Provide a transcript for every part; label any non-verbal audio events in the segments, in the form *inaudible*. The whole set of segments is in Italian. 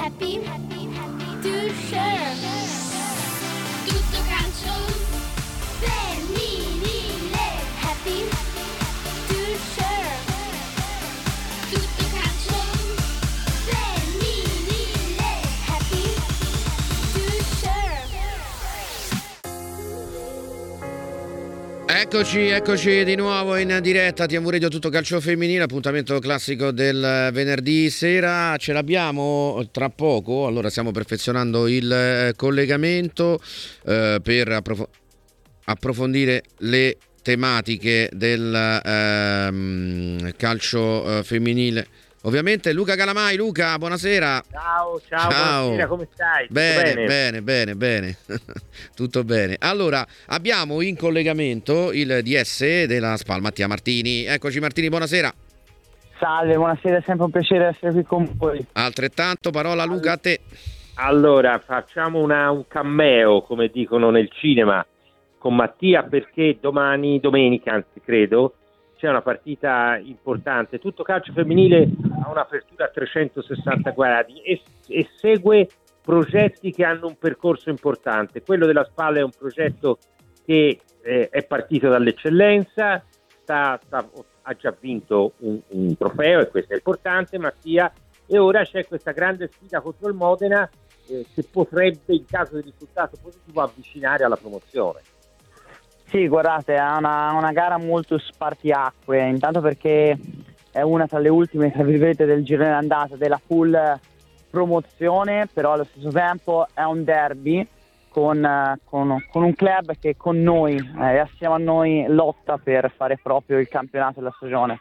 happy, happy, happy to share. Eccoci, eccoci di nuovo in diretta. TMV Radio Tutto Calcio Femminile, appuntamento classico del venerdì sera, ce l'abbiamo tra poco, allora stiamo perfezionando il eh, collegamento eh, per approfo- approfondire le tematiche del ehm, calcio eh, femminile. Ovviamente Luca Calamai, Luca, buonasera. Ciao, ciao, Ciao. buonasera, come stai? Tutto Bene, bene, bene, bene. *laughs* Tutto bene. Allora, abbiamo in collegamento il DS della SPAL, Mattia Martini. Eccoci Martini, buonasera. Salve, buonasera, è sempre un piacere essere qui con voi. Altrettanto, parola Luca a te. Allora, facciamo una- un cameo, come dicono nel cinema, con Mattia perché domani, domenica anzi credo, c'è una partita importante. Tutto calcio femminile ha un'apertura a 360 gradi e, e segue progetti che hanno un percorso importante. Quello della spalla è un progetto che eh, è partito dall'eccellenza, sta- sta- ha già vinto un, un trofeo e questo è importante, Mattia, e ora c'è questa grande sfida contro il Modena eh, che potrebbe, in caso di risultato positivo, avvicinare alla promozione. Sì, guardate, è una, una gara molto spartiacque, intanto perché è una tra le ultime, tra virgolette, del girone d'andata della full promozione, però allo stesso tempo è un derby con, eh, con- con un club che con noi eh, e assieme a noi lotta per fare proprio il campionato della stagione.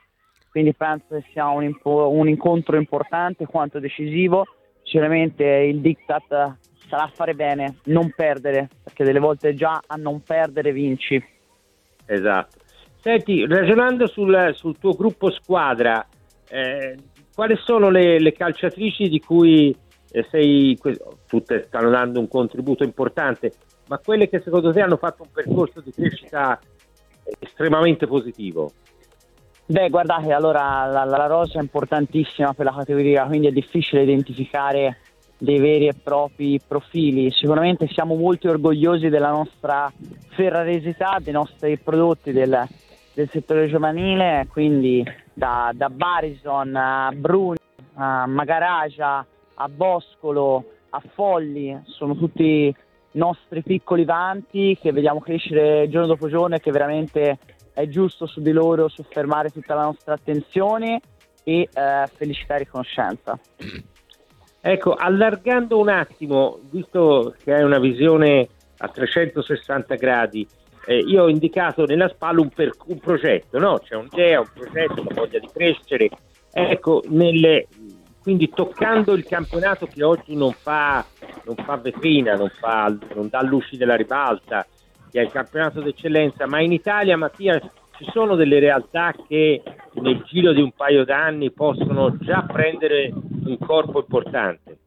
Quindi penso che sia un, un incontro importante quanto decisivo. Sicuramente il diktat sarà fare bene, non perdere, perché delle volte già a non perdere vinci. Esatto. Senti, ragionando sul, sul tuo gruppo squadra, eh, quali sono le, le calciatrici di cui eh, sei, tutte stanno dando un contributo importante, ma quelle che secondo te hanno fatto un percorso di crescita estremamente positivo? Beh, guardate, allora la, la rosa è importantissima per la categoria, quindi è difficile identificare dei veri e propri profili. Sicuramente siamo molto orgogliosi della nostra ferraresità, dei nostri prodotti del, del settore giovanile, quindi da, da Barison a Bruni, a Magaragia, a Boscolo, a Folli, sono tutti nostri piccoli vanti che vediamo crescere giorno dopo giorno e che veramente è giusto su di loro soffermare tutta la nostra attenzione e eh, felicità e riconoscenza. Ecco, allargando un attimo, visto che hai una visione a 360 gradi, eh, io ho indicato nella spalla un, per- un progetto, no? C'è un'idea, un progetto, una voglia di crescere. Ecco, nelle- quindi toccando il campionato che oggi non fa, non fa vetrina, non, fa, non dà luci della ribalta, che è il campionato d'eccellenza, ma in Italia, Mattia, ci sono delle realtà che nel giro di un paio d'anni possono già prendere un corpo importante.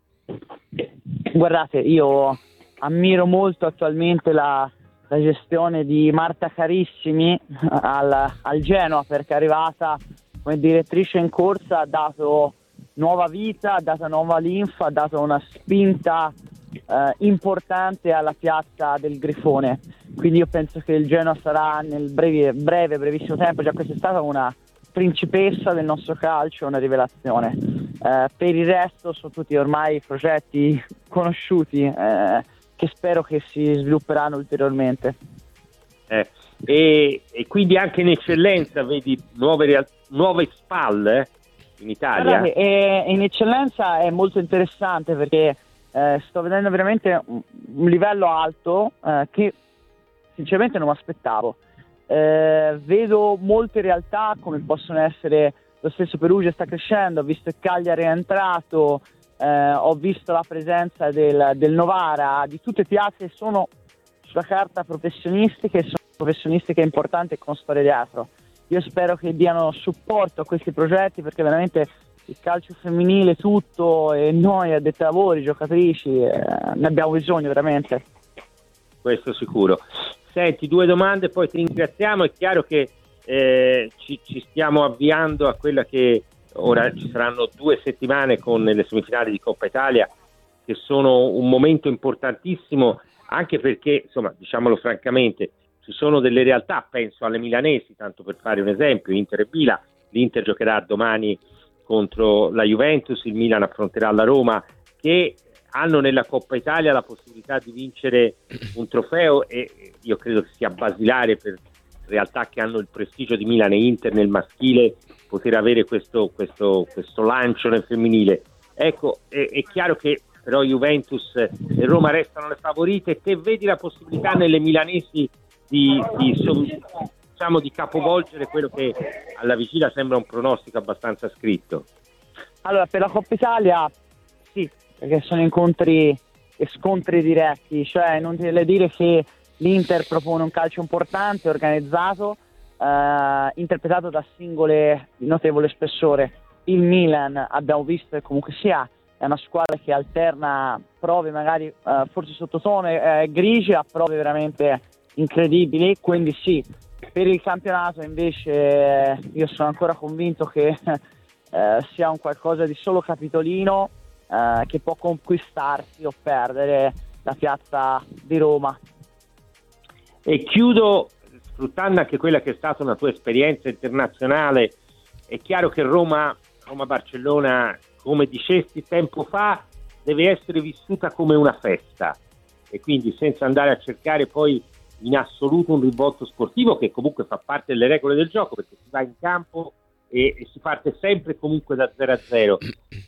Guardate, io ammiro molto attualmente la, la gestione di Marta Carissimi al, al Genoa perché è arrivata come direttrice in corsa, ha dato nuova vita, ha dato nuova linfa, ha dato una spinta eh, importante alla piazza del Grifone. Quindi io penso che il Genoa sarà nel breve, breve brevissimo tempo, già questa è stata una principessa del nostro calcio, una rivelazione. Eh, per il resto sono tutti ormai progetti conosciuti eh, che spero che si svilupperanno ulteriormente. Eh, e, e quindi anche in eccellenza vedi nuove, real- nuove spalle in Italia. Guardate, e- in eccellenza è molto interessante perché eh, sto vedendo veramente un, un livello alto eh, che sinceramente non mi aspettavo. Eh, vedo molte realtà come possono essere lo stesso Perugia sta crescendo, ho visto che Cagliari è entrato, eh, ho visto la presenza del, del Novara, di tutte piazze che sono sulla carta professionistiche, sono professionistiche importanti con storie dietro. Io spero che diano supporto a questi progetti perché veramente il calcio femminile tutto e noi addetti ai lavori, giocatrici, eh, ne abbiamo bisogno veramente. questo sicuro. Senti, due domande, poi ti ringraziamo. È chiaro che eh, ci, ci stiamo avviando a quella che ora ci saranno due settimane con le semifinali di Coppa Italia che sono un momento importantissimo anche perché, insomma, diciamolo francamente, ci sono delle realtà, penso alle milanesi, tanto per fare un esempio, Inter e Milan, l'Inter giocherà domani contro la Juventus, il Milan affronterà la Roma, che hanno nella Coppa Italia la possibilità di vincere un trofeo e io credo che sia basilare per realtà che hanno il prestigio di Milan e Inter nel maschile poter avere questo, questo, questo lancio nel femminile. Ecco, è, è chiaro che però Juventus e Roma restano le favorite. Te vedi la possibilità nelle milanesi di, di, diciamo, di capovolgere quello che alla vigilia sembra un pronostico abbastanza scritto? Allora, per la Coppa Italia sì, perché sono incontri e scontri diretti, cioè non ti dire che l'Inter propone un calcio importante, organizzato, eh, interpretato da singole di notevole spessore. Il Milan abbiamo visto che comunque sia è una squadra che alterna prove magari eh, forse sottotono eh, grigie a prove veramente incredibili, quindi sì, per il campionato invece eh, io sono ancora convinto che *laughs* eh, sia un qualcosa di solo capitolino eh, che può conquistarsi o perdere la piazza di Roma. E chiudo sfruttando anche quella che è stata una tua esperienza internazionale, è chiaro che Roma, Roma-Barcellona, come dicesti tempo fa, deve essere vissuta come una festa e quindi senza andare a cercare poi in assoluto un rivolto sportivo che comunque fa parte delle regole del gioco perché si va in campo e, e si parte sempre comunque da 0 a 0.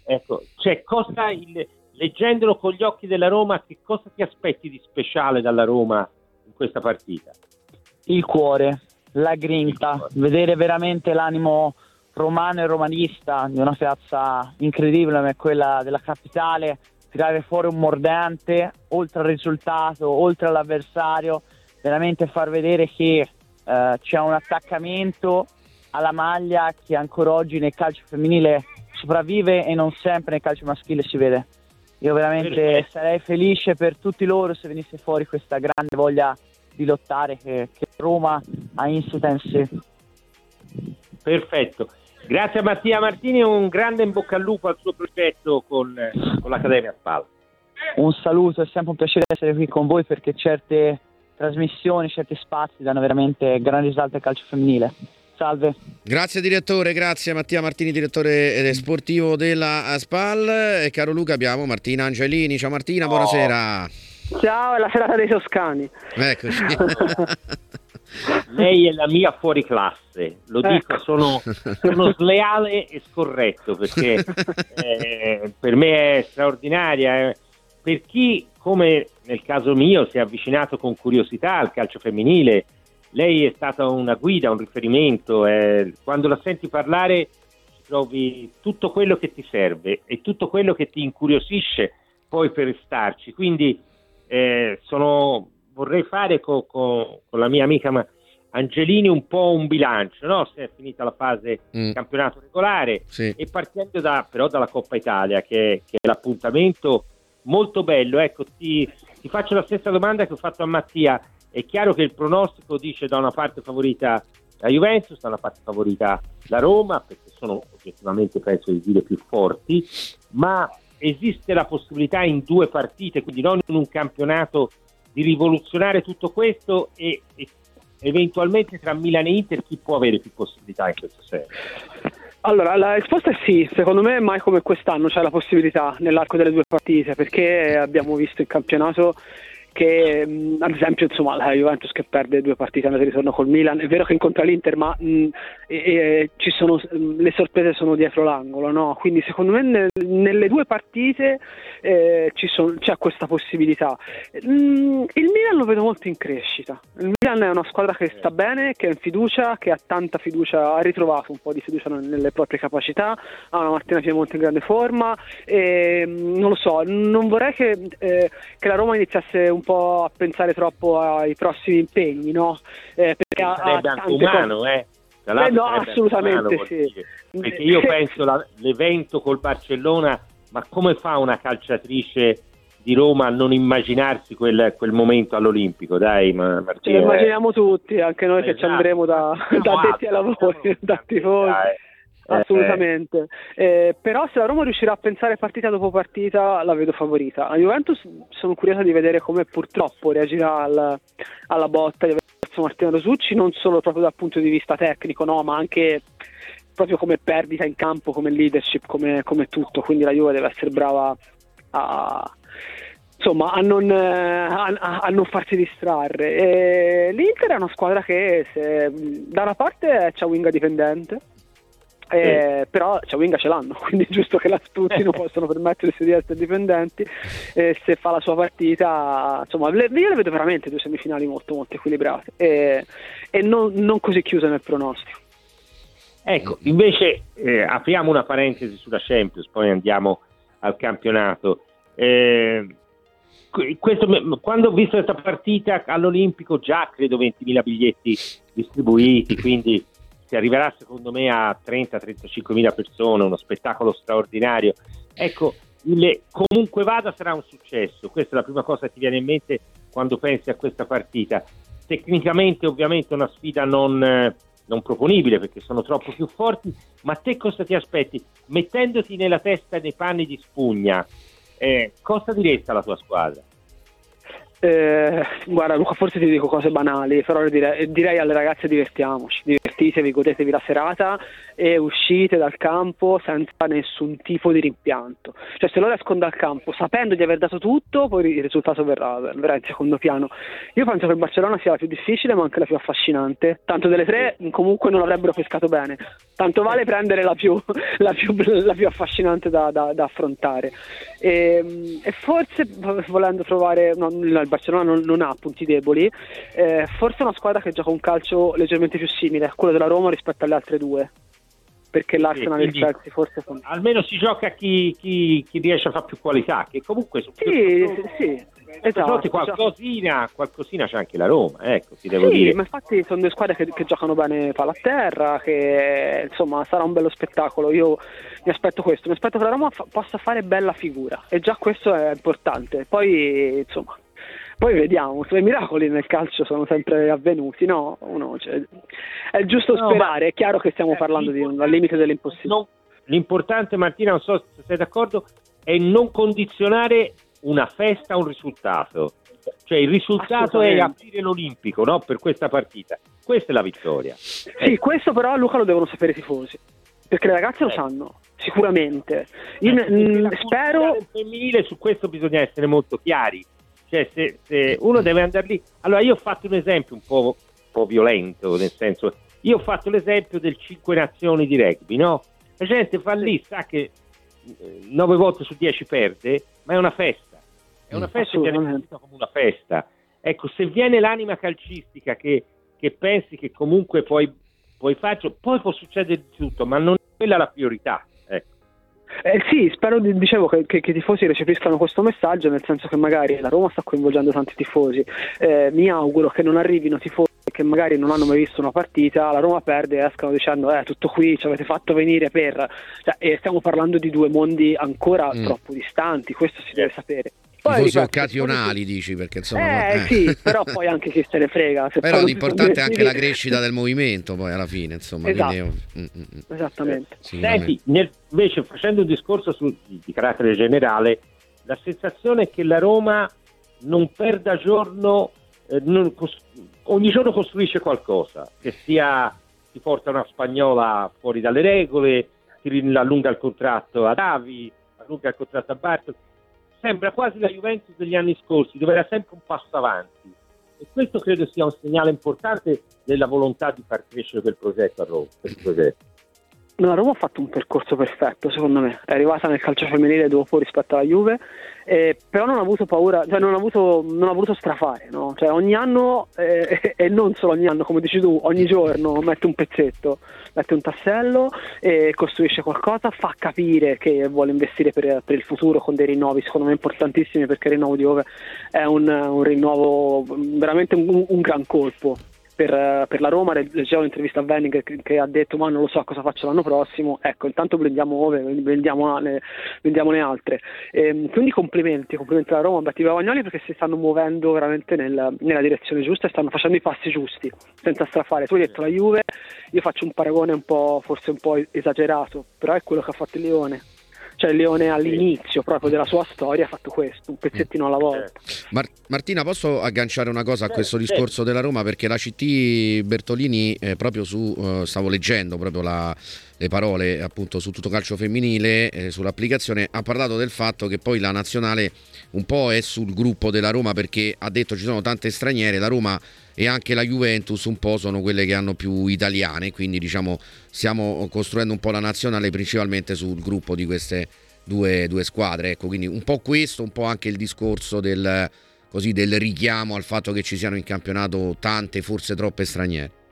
Ecco, cioè cosa il, leggendolo con gli occhi della Roma, che cosa ti aspetti di speciale dalla Roma in questa partita? Il cuore, la grinta, vedere veramente l'animo romano e romanista di una piazza incredibile come quella della capitale, tirare fuori un mordente oltre al risultato, oltre all'avversario veramente far vedere che eh, c'è un attaccamento alla maglia che ancora oggi nel calcio femminile sopravvive e non sempre nel calcio maschile si vede. Io veramente sarei felice per tutti loro se venisse fuori questa grande voglia di lottare che, che Roma ha in sé. Perfetto. Grazie a Mattia Martini e un grande in bocca al lupo al suo progetto con, con l'Accademia Spal. Un saluto, è sempre un piacere essere qui con voi perché certe trasmissioni, certi spazi danno veramente grande risalto al calcio femminile. Salve. Grazie direttore, grazie Mattia Martini, direttore sportivo della SPAL. E caro Luca abbiamo Martina Angelini. Ciao Martina, buonasera. Ciao, è la serata dei Toscani. Eccoci. *laughs* Lei è la mia fuori classe, lo dico, Ecco. sono, sono sleale e scorretto perché eh, per me è straordinaria. eh. Per chi, come nel caso mio, si è avvicinato con curiosità al calcio femminile, lei è stata una guida, un riferimento. eh, quando la senti parlare trovi tutto quello che ti serve e tutto quello che ti incuriosisce poi per starci. Quindi eh, sono, vorrei fare co- co- con la mia amica Angelini un po' un bilancio, no? se è finita la fase Mm. campionato regolare Sì. e partendo da, però dalla Coppa Italia che, che è l'appuntamento molto bello. Ecco, ti, ti faccio la stessa domanda che ho fatto a Mattia. È chiaro che il pronostico dice da una parte favorita la Juventus, da una parte favorita la Roma, perché sono oggettivamente, penso di dire, più forti, ma esiste la possibilità in due partite, quindi non in un campionato, di rivoluzionare tutto questo e, e eventualmente tra Milan e Inter chi può avere più possibilità in questo senso? Allora, la risposta è sì, secondo me mai come quest'anno c'è la possibilità nell'arco delle due partite, perché abbiamo visto in campionato che mh, ad esempio insomma la Juventus che perde due partite andate e ritorno col Milan, è vero che incontra l'Inter ma mh, e- e ci sono, mh, le sorprese sono dietro l'angolo, no? quindi secondo me nel- nelle due partite eh, ci son- c'è questa possibilità. Mm, il Milan lo vedo molto in crescita, il Milan è una squadra che sta bene, che è in fiducia, che ha tanta fiducia, ha ritrovato un po' di fiducia nelle proprie capacità, ha una Martina Piemonte in grande forma e mm, non lo so, non vorrei che, eh, che la Roma iniziasse un po' a pensare troppo ai prossimi impegni, no? Eh, perché ha, sarebbe anche tante umano, cose. eh. Tra l'altro Eh, no, assolutamente umano, sì. Perché io penso la- l'evento col Barcellona, ma come fa una calciatrice di Roma a non immaginarsi quel, quel momento all'Olimpico? Dai, ma Ce Martina, lo eh. immaginiamo tutti, anche noi che ci Esatto. andremo da, da ai altri, lavori, *laughs* da tifosi. Dai. Assolutamente, Eh, però se la Roma riuscirà a pensare partita dopo partita la vedo favorita. La Juventus sono curiosa di vedere come purtroppo reagirà al- alla botta di Martino Rosucci, non solo proprio dal punto di vista tecnico, no, ma anche proprio come perdita in campo, come leadership, come, come tutto. Quindi la Juve deve essere brava a, insomma, a, non, eh, a, a- non farsi distrarre. E L'Inter è una squadra che se, da una parte c'è Winga dipendente. Eh, però Winga ce l'hanno, *laughs* quindi è giusto che la tutti non *laughs* possono permettersi di essere dipendenti. E se fa la sua partita, insomma, le, io le vedo veramente due semifinali molto, molto equilibrate e, e non, non così chiuse nel pronostico. Ecco, invece eh, apriamo una parentesi sulla Champions, poi andiamo al campionato. Eh, que- questo quando ho visto questa partita all'Olimpico già credo 20.000 biglietti distribuiti, quindi si arriverà secondo me a 30-35 mila persone, uno spettacolo straordinario. Ecco, il- comunque vada sarà un successo, questa è la prima cosa che ti viene in mente quando pensi a questa partita. Tecnicamente ovviamente una sfida non, eh, non proponibile perché sono troppo più forti, ma te cosa ti aspetti? Mettendoti nella testa nei panni di spugna, eh, cosa diresti alla tua squadra? Eh, guarda Luca, forse ti dico cose banali, però direi, direi alle ragazze divertiamoci, divertitevi, godetevi la serata e uscite dal campo senza nessun tipo di rimpianto. Cioè se loro escono dal campo sapendo di aver dato tutto, poi il risultato verrà, verrà in secondo piano. Io penso che il Barcellona sia la più difficile ma anche la più affascinante. Tanto delle tre comunque non avrebbero pescato bene. Tanto vale prendere la più, *laughs* la più, la più affascinante da, da- da affrontare. E, e forse volendo trovare, no, il Barcellona non, non ha punti deboli, eh, forse è una squadra che gioca un calcio leggermente più simile a quello della Roma rispetto alle altre due. Perché l'Arsenal e il Chelsea forse sono... Almeno si gioca chi, chi- chi riesce a fare più qualità, che comunque su Sì, questo sì, sì, fronte esatto. qualcosina, qualcosina c'è anche la Roma, ecco, ti devo Sì, dire. ma infatti sono due squadre che, che giocano bene palla a terra, che insomma sarà un bello spettacolo. Io mi aspetto questo, mi aspetto che la Roma fa- possa fare bella figura e già questo è importante. Poi insomma, poi vediamo, i miracoli nel calcio sono sempre avvenuti, no? Uno, cioè, è giusto No, sperare, è chiaro che stiamo Eh, parlando di un al limite dell'impossibile. non- l'importante, Martina, non so se sei d'accordo, è non condizionare una festa a un risultato. Cioè il risultato è aprire l'Olimpico no? per questa partita. Questa è la vittoria. Sì, questo però Luca lo devono sapere i tifosi, perché le ragazze lo Eh. sanno, sicuramente. Io Ecco, la cultura spero... femminile su questo bisogna essere molto chiari. Cioè, se, se uno deve andare lì. Allora, io ho fatto un esempio un po', un po' violento, nel senso, io ho fatto l'esempio del 5 nazioni di rugby, no? La gente fa lì, sa che 9 volte su 10 perde, ma è una festa. È una Mm. festa che viene vista come una festa. Ecco, se viene l'anima calcistica che, che pensi che comunque puoi, puoi farci, poi può succedere di tutto, ma non è quella la priorità. Ecco. Eh, sì, spero, di- dicevo, che, che- che i tifosi recepiscano questo messaggio, nel senso che magari la Roma sta coinvolgendo tanti tifosi. Eh, mi auguro che non arrivino tifosi che magari non hanno mai visto una partita, la Roma perde e escano dicendo eh, tutto qui, ci avete fatto venire per... Cioè, e stiamo parlando di due mondi ancora Mm. troppo distanti, questo si deve sapere. Poi, Tifosi occasionali, dici, perché insomma... Eh, eh. sì, però poi anche chi se ne frega. se Però l'importante è anche la crescita del movimento, poi alla fine, insomma. Esatto. Quindi, mm, mm, mm. Esattamente. Senti, nel- invece facendo un discorso su- di, carattere generale, la sensazione è che la Roma non perda giorno, eh, non ogni giorno costruisce qualcosa, che sia ti porta una spagnola fuori dalle regole, ti allunga il contratto a Davi, allunga il contratto a Bartoli. Sembra quasi la Juventus degli anni scorsi, dove era sempre un passo avanti. E questo credo sia un segnale importante della volontà di far crescere quel progetto a Roma. quel progetto. La Roma ha fatto un percorso perfetto, secondo me. È arrivata nel calcio femminile dopo rispetto alla Juve, eh, però non ha avuto paura, cioè non ha, avuto, non ha voluto strafare, no? Cioè ogni anno, eh, *laughs* e non solo ogni anno, come dici tu, ogni giorno mette un pezzetto, mette un tassello e costruisce qualcosa, fa capire che vuole investire per, per il futuro con dei rinnovi, secondo me importantissimi, perché il rinnovo di Juve è un, un rinnovo veramente un, un gran colpo per, eh, per la Roma, leggevo un'intervista a Venning che, che, ha detto ma non lo so cosa faccio l'anno prossimo, ecco intanto prendiamo ove, vendiamone, vendiamone altre. E, ehm, quindi complimenti, complimenti alla Roma, Betty Bavagnoli perché si stanno muovendo veramente nel, nella direzione giusta e stanno facendo i passi giusti, senza strafare. Tu hai detto la Juve, io faccio un paragone un po', forse un po' esagerato, però è quello che ha fatto il Lione cioè il Leone all'inizio proprio della sua storia ha fatto questo, un pezzettino alla volta. Mar- Martina, posso agganciare una cosa a questo discorso della Roma? Perché la CT Bertolini, eh, proprio su, uh, stavo leggendo proprio la, le parole appunto su tutto calcio femminile, eh, sull'applicazione, ha parlato del fatto che poi la nazionale un po' è sul gruppo della Roma perché ha detto ci sono tante straniere, la Roma e anche la Juventus un po' sono quelle che hanno più italiane, quindi diciamo stiamo costruendo un po' la nazionale principalmente sul gruppo di queste due, due squadre, ecco, quindi un po' questo, un po' anche il discorso del, così, del richiamo al fatto che ci siano in campionato tante, forse troppe straniere.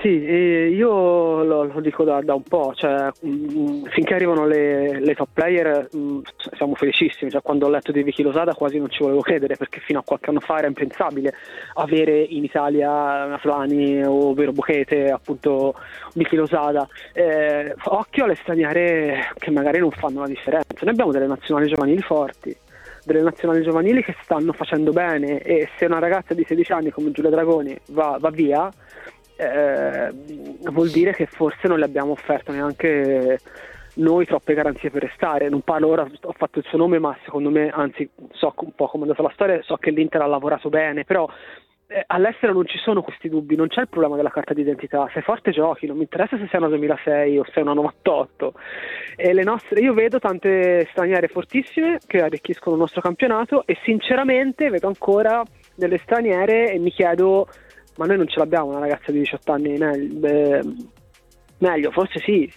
Sì, io lo, lo dico da, da, un po', cioè, mh, mm, finché arrivano le, le, top player mh, mm, siamo felicissimi, cioè, quando ho letto di Vicky Losada quasi non ci volevo credere perché fino a qualche anno fa era impensabile avere in Italia Flani o Vero Bochete, appunto Vicky Losada. Eh, occhio alle straniere che magari non fanno la differenza, noi abbiamo delle nazionali giovanili forti delle nazionali giovanili che stanno facendo bene e se una ragazza di 16 anni come Giulia Dragoni va, va via eh, vuol dire che forse non le abbiamo offerto neanche noi troppe garanzie per restare. Non parlo ora, ho fatto il suo nome, ma secondo me, anzi, so un po' come è andata la storia, so che l'Inter ha lavorato bene, però eh, all'estero non ci sono questi dubbi, non c'è il problema della carta d'identità. Sei forte giochi, non mi interessa se sei una 2006 o sei una 98. E le nostre, io vedo tante straniere fortissime che arricchiscono il nostro campionato e sinceramente vedo ancora delle straniere e mi chiedo ma noi non ce l'abbiamo una ragazza di 18 anni meglio, eh, meglio forse sì.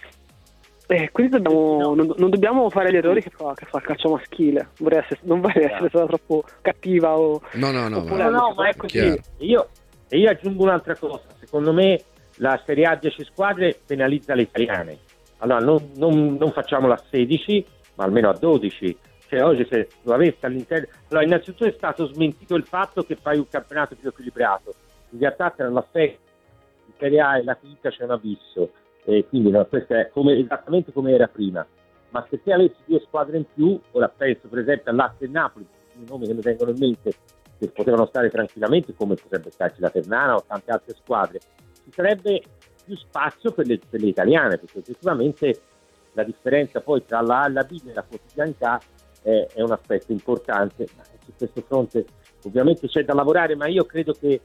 E quindi dobbiamo, no. non, non, dobbiamo fare gli errori che fa, che fa il calcio maschile. Vorrei essere, non vorrei essere stata troppo cattiva o. No, no, no. no, no ma è così. Io, e io aggiungo un'altra cosa. Secondo me la Serie A 10 squadre penalizza le italiane. Allora non, non, non facciamola a 16, ma almeno a 12. Cioè oggi se lo avesse all'interno... Allora innanzitutto è stato smentito il fatto che fai un campionato più equilibrato in realtà tra la FE, il Serie A e la quinta c'è un abisso, e quindi no, questo è come, esattamente come era prima. Ma se te avessi due squadre in più, ora penso per esempio all'Asse Napoli, i nomi che mi vengono in mente, che potevano stare tranquillamente, come potrebbe starci la Ternana o tante altre squadre, ci sarebbe più spazio per le, per le italiane, perché effettivamente la differenza poi tra la A e la B nella quotidianità è, è un aspetto importante, ma su questo fronte ovviamente c'è da lavorare, ma io credo che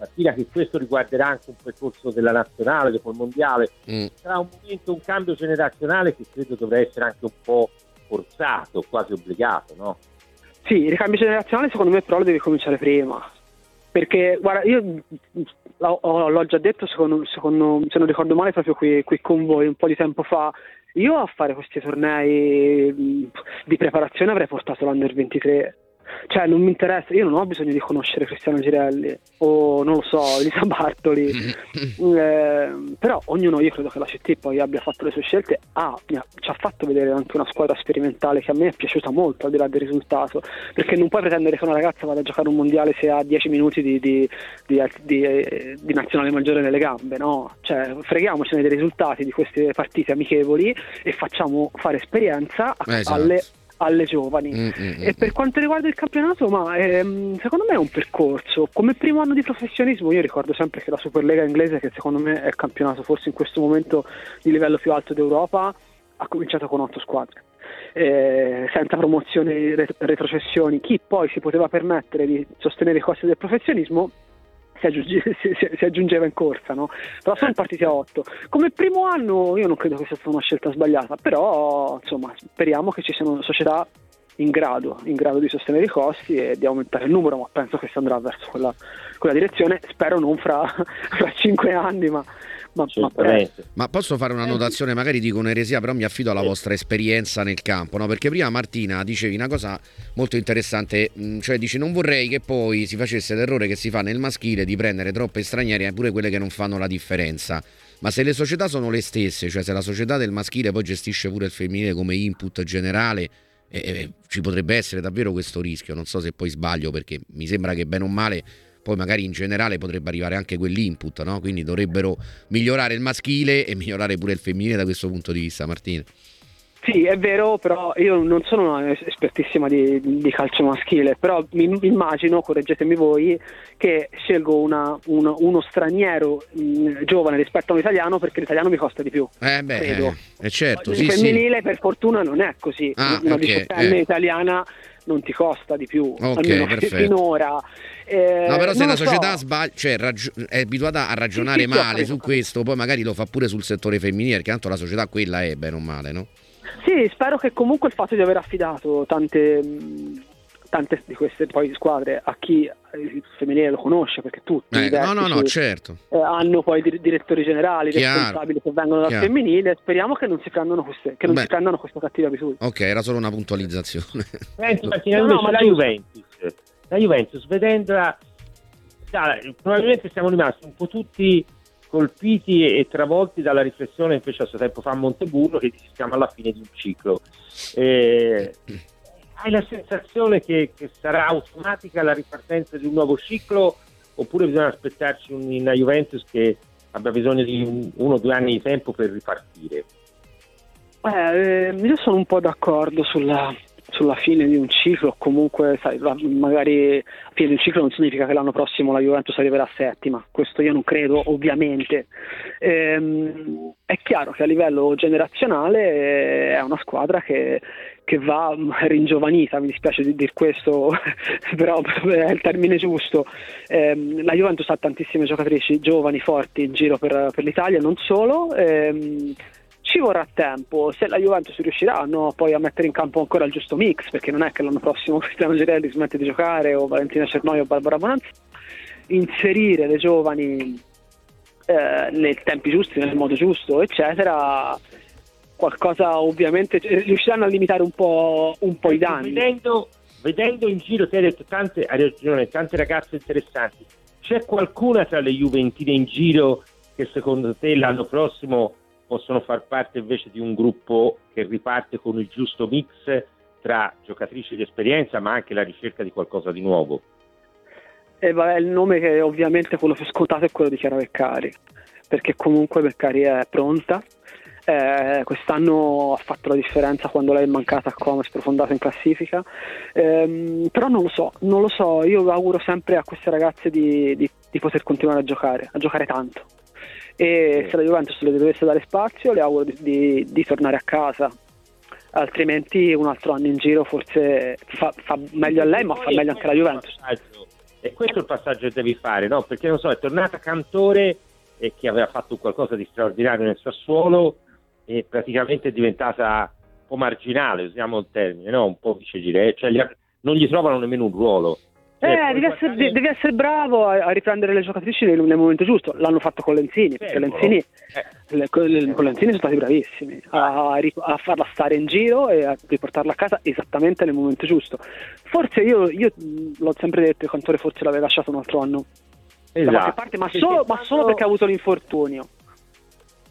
Mattina che questo riguarderà anche un percorso della nazionale dopo il mondiale. Mm. Sarà un momento, un cambio generazionale che credo dovrà essere anche un po' forzato, quasi obbligato, no? Sì, il ricambio generazionale secondo me però lo deve cominciare prima. Perché, guarda, io l'ho, l'ho già detto, secondo, secondo, se non ricordo male, proprio qui, qui con voi un po' di tempo fa, io a fare questi tornei di preparazione avrei portato l'Under 23 cioè non mi interessa, io non ho bisogno di conoscere Cristiano Girelli o non lo so, Elisa Bartoli, *laughs* eh, però ognuno, io credo che la CT poi abbia fatto le sue scelte, ah, ha, ci ha fatto vedere anche una squadra sperimentale che a me è piaciuta molto al di là del risultato, perché non puoi pretendere che una ragazza vada a giocare un mondiale se ha 10 minuti di, di, di, di, nazionale maggiore nelle gambe, no? Cioè freghiamocene dei risultati di queste partite amichevoli e facciamo fare esperienza a, esatto. alle alle giovani. Mm-hmm. E per quanto riguarda il campionato, ma ehm, secondo me è un percorso. Come primo anno di professionismo, io ricordo sempre che la Superlega inglese, che secondo me è il campionato forse in questo momento di livello più alto d'Europa, ha cominciato con otto squadre. Eh, senza promozioni e retrocessioni, chi poi si poteva permettere di sostenere i costi del professionismo si, aggiunge, *laughs* si, si, aggiungeva in corsa, no? però sono partiti a 8. Come primo anno io non credo che sia stata una scelta sbagliata, però insomma speriamo che ci siano società in grado, in grado di sostenere i costi e di aumentare il numero, ma penso che si andrà verso quella, quella direzione, spero non fra, *laughs* fra 5 anni, ma ma, ma, ma, posso fare una notazione, magari dico un'eresia, però mi affido alla vostra esperienza nel campo, no? perché prima Martina dicevi una cosa molto interessante, mm, cioè dici non vorrei che poi si facesse l'errore che si fa nel maschile di prendere troppe straniere, pure quelle che non fanno la differenza. Ma se le società sono le stesse, cioè se la società del maschile poi gestisce pure il femminile come input generale, eh, eh, ci potrebbe essere davvero questo rischio. Non so se poi sbaglio perché mi sembra che bene o male poi magari in generale potrebbe arrivare anche quell'input, no? quindi dovrebbero migliorare il maschile e migliorare pure il femminile da questo punto di vista, Martina. Sì, è vero, però io non sono una espertissima di, di calcio maschile, però mi, immagino, correggetemi voi, che scelgo una- uno, uno straniero mh, giovane rispetto a un italiano perché l'italiano mi costa di più. Eh beh, Credo. eh, eh, certo, Il sì, sì. femminile per fortuna non è così, Ah, una ok, diciottenne eh. italiana non ti costa di più, Ok, almeno perfetto. finora. Eh, No, però se la lo so. società sbaglia, cioè, raggi- è abituata a ragionare Sì, sì, sì, male su questo, poi magari lo fa pure sul settore femminile, perché tanto la società quella è bene o male, no? Sì, spero che comunque il fatto di aver affidato tante, tante di queste poi squadre a chi eh, il femminile lo conosce, perché tutti i Eh, no, no, no, certo. eh, hanno poi dir- direttori generali, Chiaro. responsabili che vengono dal Chiaro. femminile. Speriamo che non si prendano queste, che non Beh. si prendano questa cattiva abitudine. Ok, era solo una puntualizzazione. *laughs* Senti Martina, No, no, ma la. Juventus, la Juventus vedendola, probabilmente siamo rimasti un po' tutti colpiti e, travolti dalla riflessione che fece a suo tempo fa Monteburro che dice siamo alla fine di un ciclo. Eh, hai la sensazione che, che sarà automatica la ripartenza di un nuovo ciclo oppure bisogna aspettarci un- una Juventus che abbia bisogno di un- uno o due anni di tempo per ripartire? Eh, io sono un po' d'accordo sulla, sulla fine di un ciclo, comunque sai, magari la fine di un ciclo non significa che l'anno prossimo la Juventus arriverà settima, questo io non credo ovviamente. Ehm, è chiaro che a livello generazionale eh, è una squadra che, che va ringiovanita, mi dispiace di dire questo, *laughs* però è il termine giusto. Ehm, la Juventus ha tantissime giocatrici giovani, forti in giro per, per l'Italia, non solo. ehm, ci vorrà tempo, se la Juventus riuscirà no, poi a mettere in campo ancora il giusto mix, perché non è che l'anno prossimo *laughs* Cristiano Girelli smette di giocare o Valentina Cernoi o Barbara Bonanza, inserire le giovani eh, nei tempi giusti, nel modo giusto, eccetera, qualcosa ovviamente riusciranno a limitare un po', un po' i danni. Vedendo, vedendo in giro, ti hai detto tante, hai ragione, tante ragazze interessanti. C'è qualcuna tra le Juventine in giro che secondo te l'anno prossimo possono far parte invece di un gruppo che riparte con il giusto mix tra giocatrici di esperienza ma anche la ricerca di qualcosa di nuovo? E vabbè, il nome che ovviamente quello più scontato è quello di Chiara Beccari, perché comunque Beccari è pronta. Eh, quest'anno ha fatto la differenza quando lei è mancata a Como, è sprofondato in classifica. Ehm, però non lo so, non lo so, io auguro sempre a queste ragazze di, di- di poter continuare a giocare, a giocare tanto. E se la Juventus le dovesse dare spazio, le auguro di, di- di tornare a casa. Altrimenti un altro anno in giro forse fa, fa meglio a lei, ma fa meglio anche alla Juventus. E questo è il passaggio che devi fare, no? Perché non so, è tornata Cantore e che aveva fatto qualcosa di straordinario nel Sassuolo e praticamente è diventata un po' marginale, usiamo il termine, no? Un po' vice dire, cioè non gli trovano nemmeno un ruolo. Eh, devi essere, guardare- devi essere bravo a, a riprendere le giocatrici nel, nel momento giusto. L'hanno fatto con Lenzini, perché. Lenzini, Eh. le- con, le- con Lenzini sono stati bravissimi a, ri- a farla stare in giro e a riportarla a casa esattamente nel momento giusto. Forse io, io l'ho sempre detto, il Cantore forse l'aveva lasciato un altro anno da Esatto. qualche parte, ma solo, ma solo perché ha avuto l'infortunio.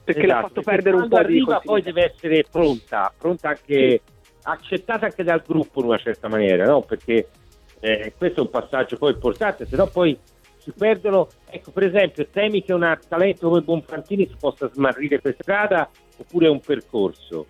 Perché l'ha Esatto, fatto perché perdere un po' di arriva poi continuità. deve essere pronta, pronta anche, accettata anche dal gruppo in una certa maniera, no? Perché eh, questo è un passaggio poi importante, se no poi si perdono, ecco per esempio, temi che un talento come Bonfantini si possa smarrire per strada oppure è un percorso.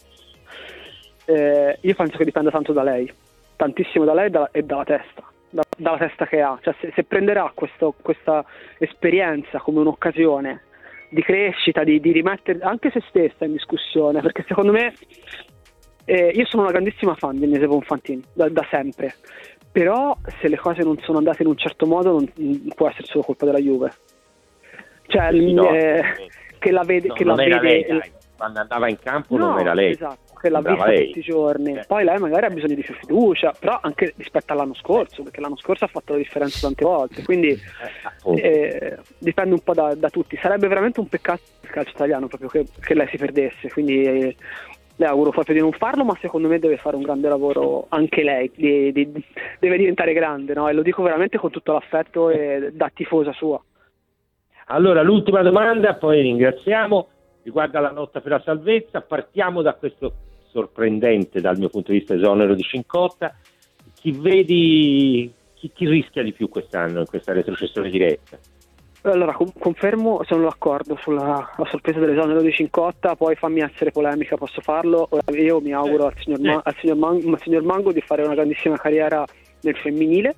Eh, io penso che dipenda tanto da lei, tantissimo da lei e dalla, testa, da- dalla testa che ha. Cioè, se, se prenderà questo- questa esperienza come un'occasione di crescita, di, di rimettere anche se stessa in discussione, perché secondo me eh, io sono una grandissima fan di Agnese Bonfantini, da, da sempre. Però se le cose non sono andate in un certo modo non, non può essere solo colpa della Juve. Cioè, Sì, no, eh, che la vede, No, che la non era vede lei, quando andava in campo non No, era lei. Esatto, che l'ha vista lei. tutti i giorni. Eh. Poi lei magari ha bisogno di più fiducia, però anche rispetto all'anno scorso, perché l'anno scorso ha fatto la differenza tante volte. Quindi Eh, eh, dipende un po' da, da tutti. Sarebbe veramente un peccato il calcio italiano proprio che, che lei si perdesse. Quindi le auguro proprio di non farlo, ma secondo me deve fare un grande lavoro anche lei. di- di- deve diventare grande, no? E lo dico veramente con tutto l'affetto e da tifosa sua. Allora, l'ultima domanda, poi ringraziamo, riguarda la lotta per la salvezza. Partiamo da questo sorprendente, dal mio punto di vista, esonero di Cincotta. Chi vedi chi, chi rischia di più quest'anno in questa retrocessione diretta? Allora, con- confermo, sono d'accordo sulla la sorpresa dell'esonero di Cincotta, poi fammi essere polemica, posso farlo. Ora, Io mi auguro al signor, Ma- al signor Man- al signor Mango di fare una grandissima carriera nel femminile,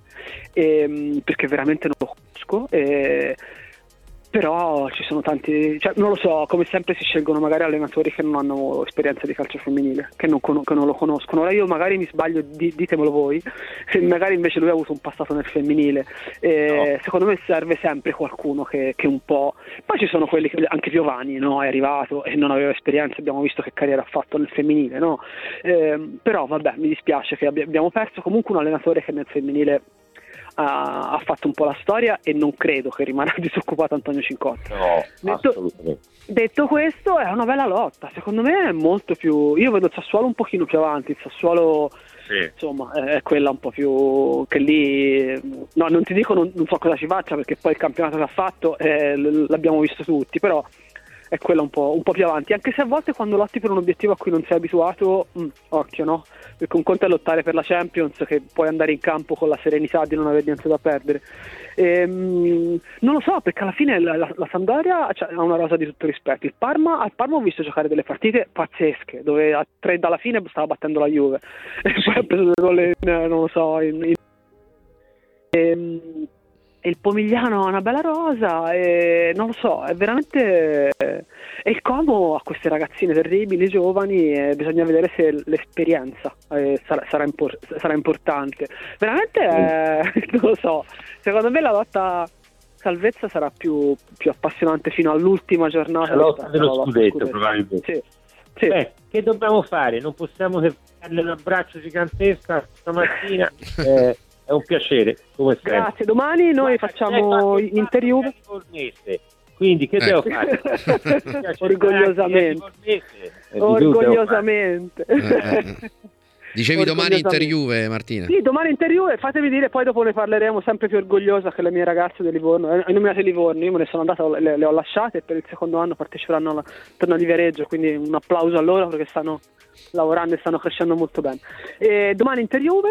ehm, perché veramente non lo conosco. e- però ci sono tanti, cioè, non lo so, come sempre si scelgono magari allenatori che non hanno esperienza di calcio femminile, che non, con- che non lo conoscono. Ora io magari mi sbaglio, di- ditemelo voi, se magari invece lui ha avuto un passato nel femminile. Eh, Secondo me serve sempre qualcuno che, che un po'... Poi ci sono quelli che anche Piovani no? è arrivato e non aveva esperienza, abbiamo visto che carriera ha fatto nel femminile, no? Ehm, però vabbè, mi dispiace che abbi- abbiamo perso comunque un allenatore che nel femminile ha, ha fatto un po' la storia e non credo che rimarrà *laughs* disoccupato Antonio Cincotta. No, Detto-. Detto questo, è una bella lotta. Secondo me è molto più. Io vedo il Sassuolo un pochino più avanti. Il Sassuolo, Sì. insomma, è quella un po' più. che lì. No, non ti dico non, non so cosa ci faccia perché poi il campionato che ha fatto eh, l'abbiamo visto tutti, però è quella un po', un po' più avanti. Anche se a volte quando lotti per un obiettivo a cui non sei abituato, mm, occhio, no? Perché un conto è lottare per la Champions, che puoi andare in campo con la serenità di non avere niente da perdere. Ehm, non lo so, perché alla fine la, la- la Sampdoria cioè, ha una rosa di tutto rispetto. Il Parma, al Parma ho visto giocare delle partite pazzesche, dove a tre dalla fine stava battendo la Juve. E *laughs* poi ha preso due gol, non lo so, in- in- Ehm, e il Pomigliano ha una bella rosa e non lo so, è veramente e il Como ha queste ragazzine terribili, giovani e bisogna vedere se l'esperienza eh, sarà, sarà impor- sarà importante. Veramente eh, *laughs* non lo so, secondo me la lotta salvezza sarà più, più appassionante fino all'ultima giornata. La lotta dello lotta scudetto, probabilmente. Sì, sì. Beh, che dobbiamo fare? Non possiamo che darle un abbraccio gigantesca stamattina. *laughs* Eh, è un piacere, come sempre. Grazie, domani noi Guarda, facciamo interview. Quindi che devo fare? *laughs* Orgogliosamente. Eh, Orgogliosamente. Eh, Dicevi domani Orgogliosamente. interview, Martina. Sì, domani interview e fatemi dire, poi dopo ne parleremo sempre più orgogliosa che le mie ragazze di Livorno, eh, nominate Livorno, io me ne sono andata, le, le ho lasciate e per il secondo anno parteciperanno alla torna di Viareggio, quindi un applauso a loro perché stanno lavorando e stanno crescendo molto bene. E domani interview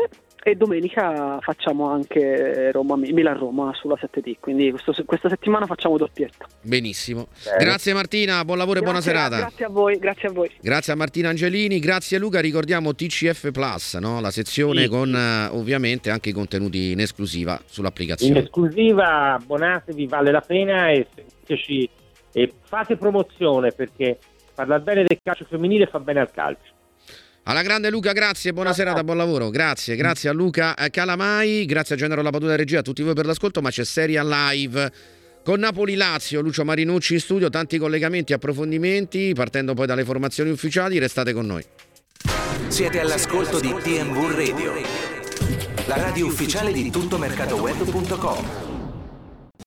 e domenica facciamo anche Roma, Milan-Roma sulla 7D, quindi questo- questa settimana facciamo doppietta. Benissimo. Bene. Grazie Martina, buon lavoro e buona Grazie- serata. Grazie a voi, grazie a voi. Grazie a Martina Angelini, grazie a Luca. Ricordiamo TCF Plus, no? la sezione Sì. con eh, ovviamente anche i contenuti in esclusiva In sull'applicazione. esclusiva abbonatevi, vale la pena e seguiteci e fate promozione perché parlare bene del calcio femminile fa bene al calcio. Alla grande Luca, grazie, buona Ciao, serata, buon lavoro. Grazie, grazie a Luca eh, Calamai, grazie a Genero Lapaduta Regia, a tutti voi per l'ascolto, ma c'è Seria Live con Napoli-Lazio, Lucio Marinucci in studio, tanti collegamenti, approfondimenti, partendo poi dalle formazioni ufficiali, restate con noi. Siete all'ascolto di TMV Radio, la radio ufficiale di tuttomercatoweb.com.